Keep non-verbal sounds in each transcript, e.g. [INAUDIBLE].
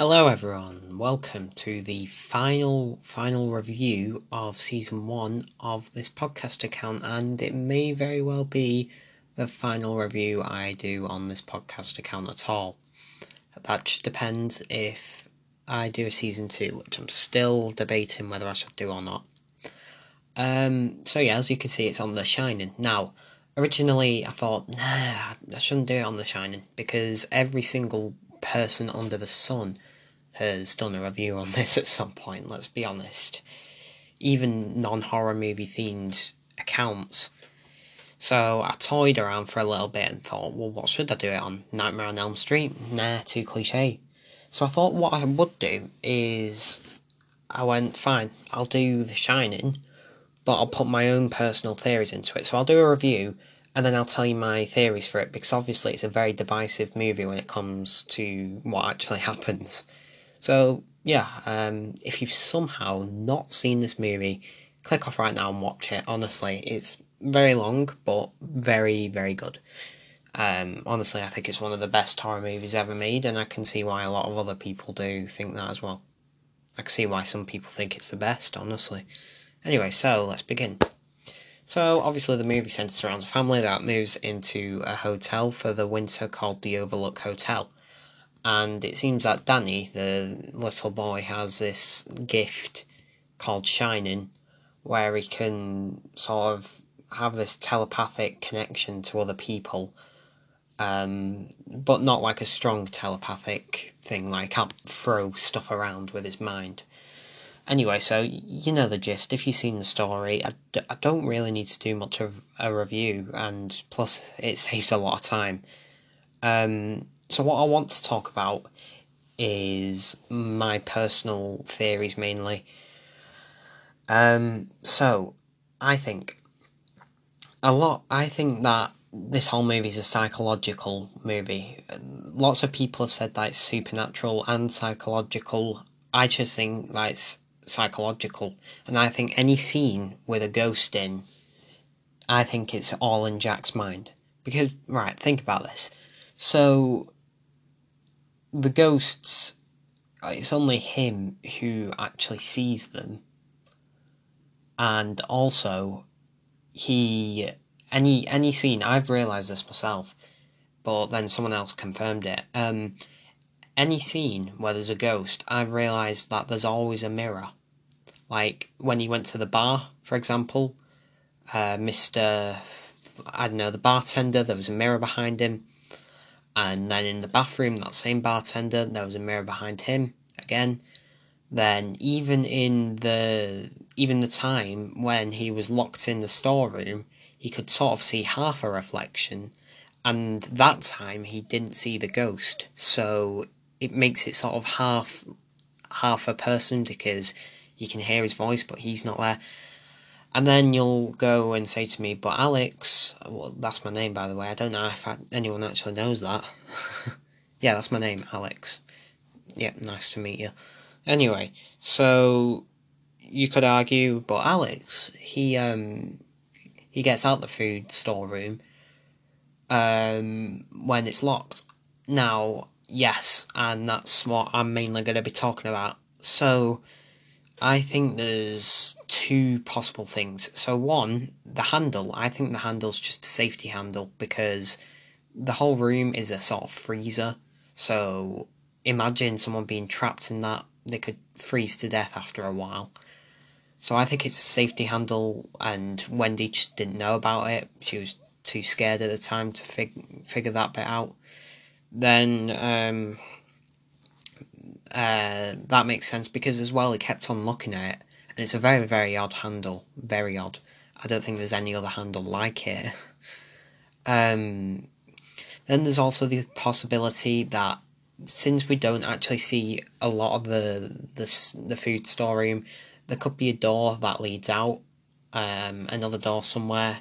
Hello, everyone. Welcome to the final final review of season one of this podcast account, and it may very well be the final review I do on this podcast account at all. That just depends if I do a season two, which I'm still debating whether I should do or not. Um, so yeah, as you can see, it's on The Shining now. Originally, I thought, nah, I shouldn't do it on The Shining because every single person under the sun has done a review on [LAUGHS] this at some point, let's be honest. Even non horror movie themed accounts. So I toyed around for a little bit and thought, well, what should I do it on? Nightmare on Elm Street? Nah, too cliche. So I thought what I would do is I went, fine, I'll do The Shining, but I'll put my own personal theories into it. So I'll do a review and then I'll tell you my theories for it because obviously it's a very divisive movie when it comes to what actually [LAUGHS] happens. So yeah, um, if you've somehow not seen this movie, click off right now and watch it. Honestly, it's very long but very very good. Um, honestly, I think it's one of the best horror movies ever made, and I can see why a lot of other people do think that as well. I can see why some people think it's the best, honestly. Anyway, so let's begin. So, obviously, the movie centers around a family that moves into a hotel for the winter called the Overlook Hotel. And it seems that Danny, the little boy, has this gift called Shining, where he can sort of have this telepathic connection to other people, um, but not like a strong telepathic thing, like can't throw stuff around with his mind. Anyway, so you know the gist. If you've seen the story, I d- I don't really need to do much of a review, and plus it [LAUGHS] saves a lot of time. Um, so, what I want to talk about is my personal theories mainly. Um, so, I think a lot. I think that this whole movie is a psychological movie. Lots of people have said that it's supernatural and psychological. I just think that it's psychological. And I think any scene with a ghost in, I think it's all in Jack's mind. Because, right, think about this. So, the ghosts, it's only him who actually sees them. And also, he, any, any scene, I've realised this myself, but then someone else confirmed it. Um, any scene where there's a ghost, I've realised that there's always a mirror. Like when he went to the bar, for example, uh, Mr. I don't know, the bartender, there was a mirror behind him. And then in the bathroom, that same bartender, there was a mirror behind him again. Then even in the even the time when he was locked in the storeroom, he could sort of see half a reflection, and that time he didn't see the ghost. So it makes it sort of half half a person because you can hear his voice, but he's not there. And then you'll go and say to me, but Alex, well, that's my name by the way. I don't know if I, anyone actually knows that. [LAUGHS] yeah, that's my name, Alex. Yeah, nice to meet you. Anyway, so you could argue, but Alex, he um he gets out the food storeroom um when it's locked. Now, yes, and that's what I'm mainly going to be talking about. So, I think there's two possible things. So one, the handle. I think the handle's just a safety handle because the whole room is a sort of freezer. So imagine someone being trapped in that; they could freeze to death after a while. So I think it's a safety handle, and Wendy just didn't know about it. She was too scared at the time to fig- figure that bit out. Then um, uh, that makes sense because as well he kept on looking at it, and it's a very very odd handle, very odd. I don't think there's any other handle like it. [LAUGHS] um, then there's also the possibility that since we don't actually see a lot of the the the food storeroom, there could be a door that leads out, um, another door somewhere,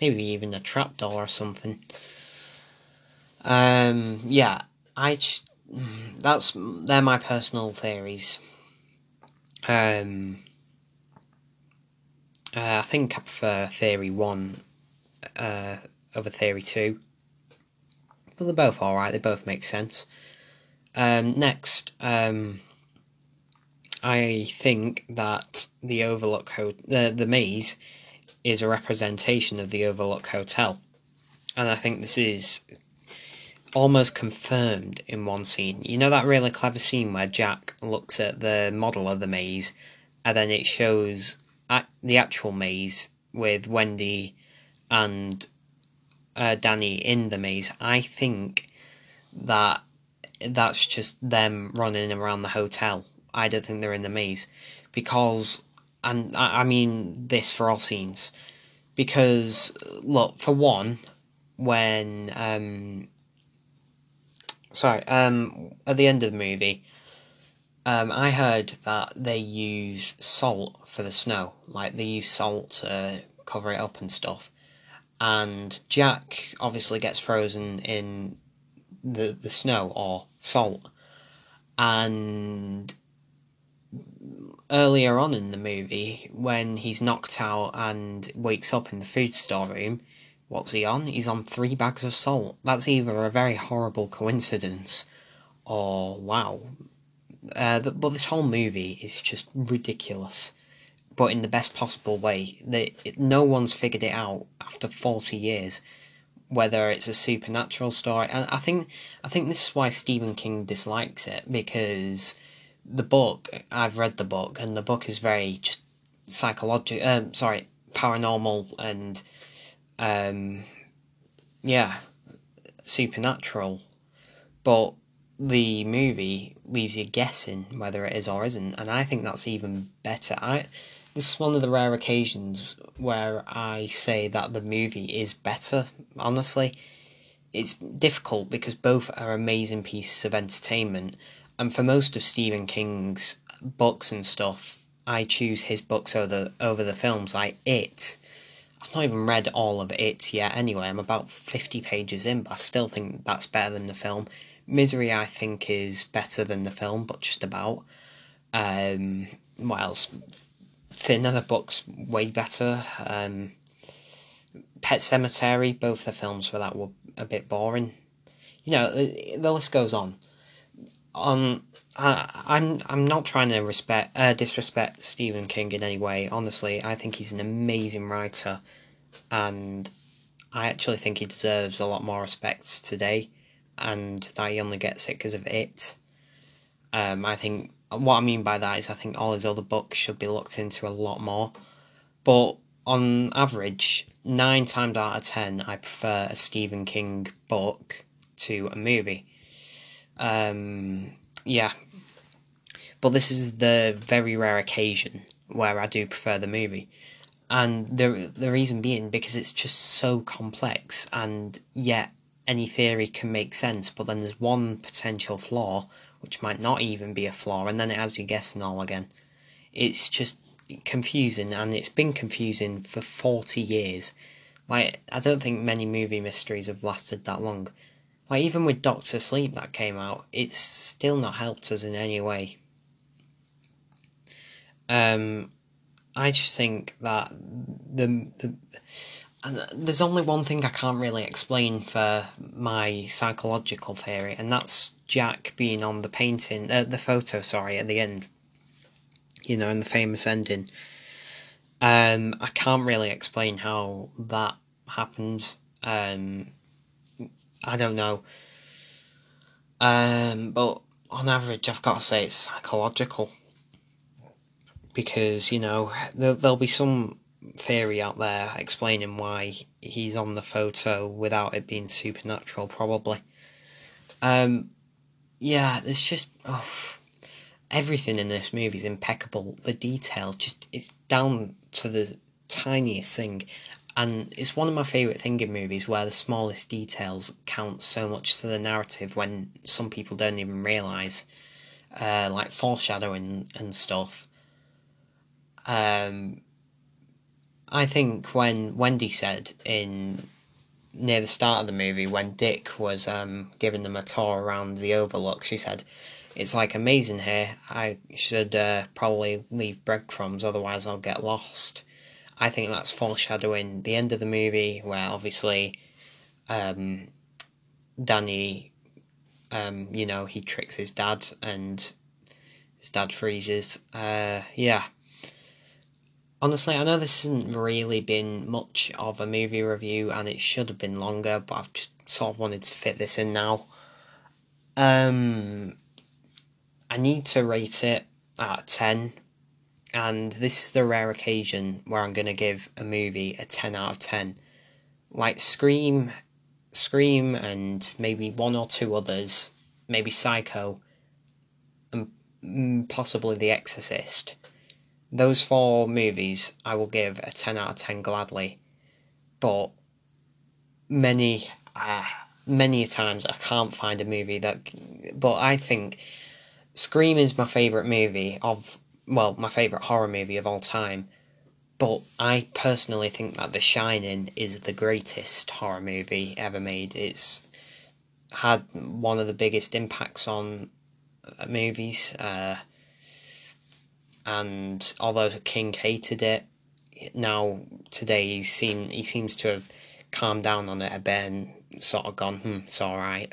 maybe even a trap door or something. Um, yeah, I just that's they're my personal theories. Um, uh, I think I prefer theory one uh, over theory two, but they're both all right. They both make sense. Um, next, um, I think that the Overlook Ho- the the maze is a representation of the Overlook Hotel, and I think this is almost confirmed in one scene. You know that really clever scene where Jack looks at the model of the maze, and then it shows the actual maze with Wendy and uh, Danny in the maze. I think that that's just them running around the hotel. I don't think they're in the maze because, and I, I mean this for all scenes, because look for one, when um, sorry, um, at the end of the movie, um, I heard that they use salt for the snow, like they use salt to cover it up and stuff. And Jack obviously gets frozen in the the snow or salt, and earlier on in the movie, when he's knocked out and wakes up in the food storeroom, what's he on? He's on three bags of salt. That's either a very horrible coincidence or wow. Uh, but this whole movie is just ridiculous, but in the best possible way. That no one's figured it out after forty years, whether it's a supernatural story. And I think I think this is why Stephen King dislikes it because the book I've read the book and the book is very just psychological. Um, sorry, paranormal and um, yeah, supernatural, but the movie leaves you guessing whether it is or isn't, and I think that's even better. I this is one of the rare occasions where I say that the movie is better. Honestly, it's difficult because both are amazing pieces of entertainment, and for most of Stephen King's books and stuff, I choose his books over the over the films. Like It, I've not even read all of It yet. Anyway, I'm about fifty pages in, but I still think that's better than the film. Misery, I think, is better than the film, but just about. Um, what else? Thinner, the book's way better. Um, Pet Sematary, both the films for that were a bit boring. You know, the, the list goes on um, I'm I'm not trying to respect uh, disrespect Stephen King in any way. Honestly, I think he's an amazing writer, and I actually think he deserves a lot more respect today, and that he only gets it because of it. Um, I think what I mean by that is I think all his other books should be looked into a lot more, but on average, nine times out of ten, I prefer a Stephen King book to a movie um, yeah. But this is the very rare occasion where I do prefer the movie. And the the reason being because it's just so complex and yet any theory can make sense, but then there's one potential flaw which might not even be a flaw, and then it has you guessing all again. It's just confusing, and it's been confusing for 40 years. Like, I don't think many movie mysteries have lasted that long. Like, even with Doctor Sleep that came out, it's still not helped us in any way. Um, I just think that the, the and there's only one thing I can't really explain for my psychological theory, and that's Jack being on the painting, uh, the photo, sorry, at the end. You know, in the famous ending. Um, I can't really explain how that happened. Um, I don't know. Um, but on average, I've got to say it's psychological. Because, you know, there, there'll be some theory out there explaining why he's on the photo without it being supernatural, probably. Um, yeah, there's just. Oh, everything in this movie is impeccable. The detail, just. It's down to the tiniest thing and it's one of my favourite thing in movies where the smallest details count so much to the narrative when some people don't even realise, uh, like foreshadowing and stuff. Um, I think when Wendy said in near the start of the movie when Dick was um, giving them a tour around the Overlook, she said, "It's like amazing here. I should uh, probably leave breadcrumbs, otherwise I'll get lost." I think that's foreshadowing the end of the movie, where obviously um, Danny Um, you know, he tricks his dad and his dad freezes. Uh, yeah. Honestly, I know this hasn't really been much of a movie review and it should have been longer, but I've just sort of wanted to fit this in now. Um, I need to rate it at 10, and this is the rare occasion where I'm going to give a movie a 10 out of 10. Like Scream, Scream, and maybe one or two others, maybe Psycho, and possibly The Exorcist. Those four movies I will give a 10 out of 10 gladly, but many. Uh, many times I can't find a movie that. But I think Scream is my favourite movie of. Well, my favourite horror movie of all time. But I personally think that The Shining is the greatest horror movie ever made. It's had one of the biggest impacts on uh, movies. Uh, and although King hated it, now today he's seen he seems to have calmed down on it a bit and sort of gone, hmm, it's alright.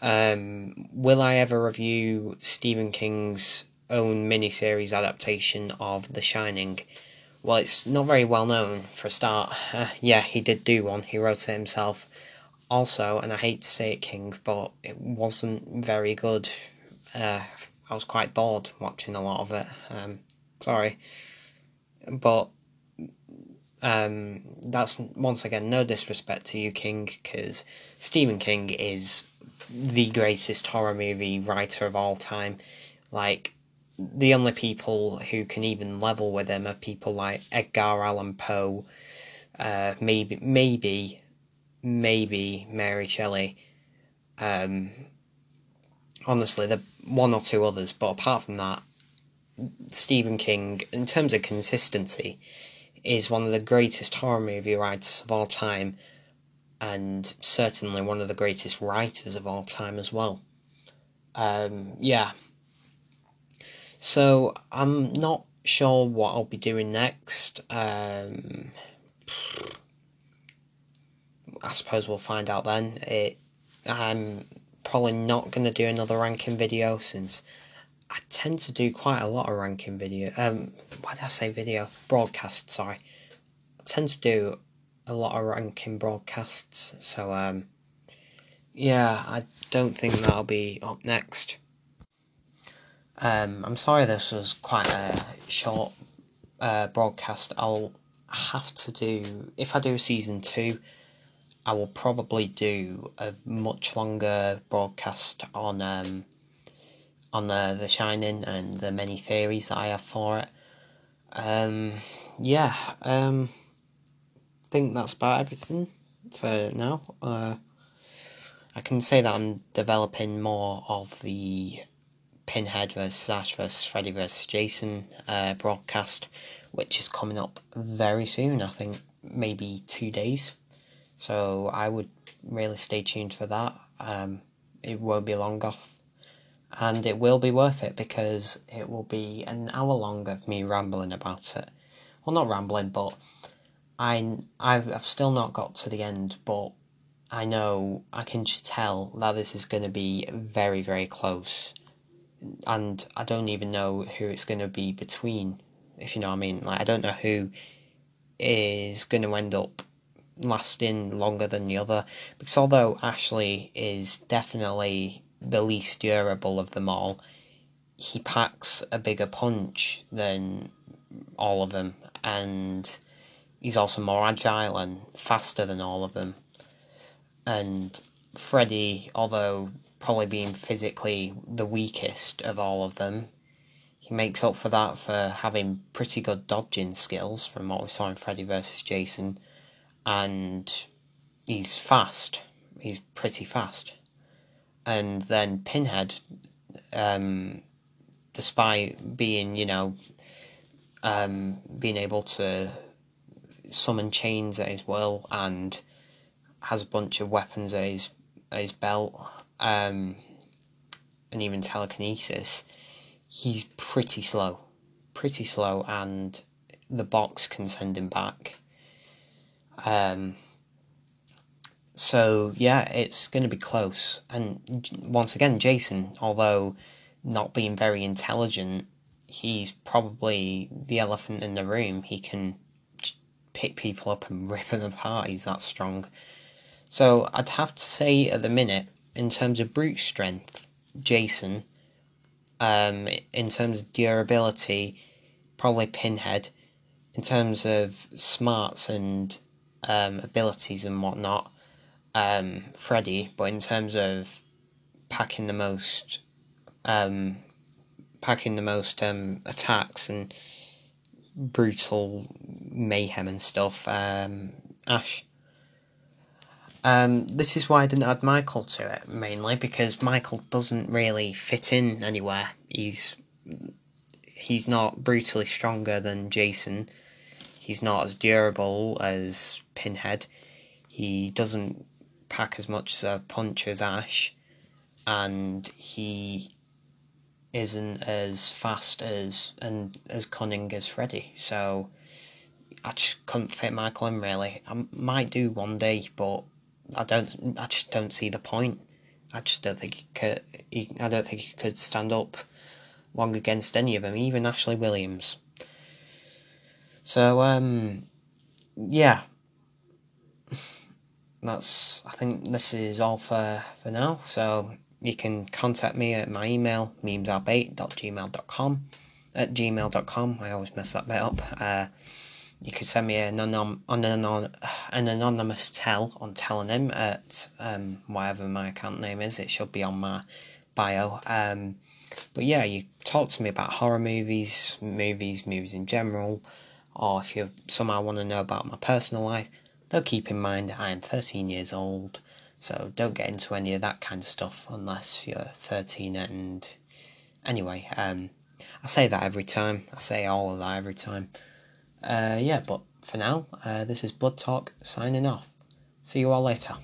Um, will I ever review Stephen King's own miniseries adaptation of The Shining? Well, it's not very well known for a start. Uh, yeah, he did do one, he wrote it himself. Also, and I hate to say it, King, but it wasn't very good. Uh, I was quite bored watching a lot of it. Um, sorry. But um, that's once again no disrespect to you, King, because Stephen King is the greatest horror movie writer of all time. Like, the only people who can even level with him are people like Edgar Allan Poe, uh, maybe, maybe, maybe Mary Shelley. Um, honestly, the one or two others, but apart from that, Stephen King, in terms of consistency, is one of the greatest horror movie writers of all time, and certainly one of the greatest writers of all time as well. Um, yeah. So I'm not sure what I'll be doing next. Um, I suppose we'll find out then. It, I'm probably not going to do another ranking video since I tend to do quite a lot of ranking video. Um, why did I say video? Broadcast, sorry. I tend to do a lot of ranking broadcasts, so um, yeah, I don't think that'll be up next. Um, I'm sorry this was quite a short uh, broadcast. I'll have to do, if I do a season two, I will probably do a much longer broadcast on um, on the The Shining and the many theories that I have for it. Um, yeah, um, think that's about everything for now. Uh, I can say that I'm developing more of the Pinhead vs. Ash vs. Freddy vs. Jason uh, broadcast, which is coming up very soon. I think maybe two days. So I would really stay tuned for that. Um, it won't be long off and it will be worth it because it will be an hour long of me rambling about it. Well, not rambling, but I I've I've still not got to the end, but I know I can just tell that this is going to be very very close, and I don't even know who it's going to be between. If you know what I mean, like I don't know who is going to end up lasting longer than the other because although Ashley is definitely the least durable of them all, he packs a bigger punch than all of them, and he's also more agile and faster than all of them. And Freddy, although probably being physically the weakest of all of them, he makes up for that for having pretty good dodging skills from what we saw in Freddy vs. Jason, and he's fast. He's pretty fast and then Pinhead, um, despite being you know, um, being able to summon chains at his will and has a bunch of weapons at his at his belt, um, and even telekinesis, he's pretty slow, pretty slow, and the box can send him back. Um, so yeah, it's going to be close. And once again, Jason, although not being very intelligent, he's probably the elephant in the room. He can pick people up and [LAUGHS] rip them apart. He's that strong. So I'd have to say at the minute, in terms of brute strength, Jason. Um, in terms of durability, probably Pinhead. In terms of smarts and um, abilities and whatnot, um, Freddy. But in terms of packing the most, um, packing the most um, attacks and brutal mayhem and stuff, um, Ash. Um, this is why I didn't add Michael to it mainly because Michael doesn't really fit in anywhere. He's he's not brutally stronger than Jason. He's not as durable as Pinhead. He doesn't pack as much a punch as Ash, and he isn't as fast as and as cunning as Freddy. So I just couldn't fit Michael in really. I might do one day, but I don't. I just don't see the point. I just don't think he could. He, I don't think he could stand up long against any of them, even Ashley Williams. So um, yeah, that's. I think this is all for for now. So you can contact me at my email memesarbait.gmail.com at gmail.com. I always mess that bit up. Uh, you can send me an, anon- an, an anonymous tell on Tellonym at um, whatever my account name is. It should be on my bio. Um, but yeah, you talk to me about horror movies, movies, movies in general, or if you somehow want to know about my personal life, though keep in mind I am 13 years old, so don't get into any of that kind of stuff unless you're 13 and. Anyway, um, I say that every time. I say all of that every time. Uh, yeah, but for now, uh, this is Blood Talk signing off. See you all later.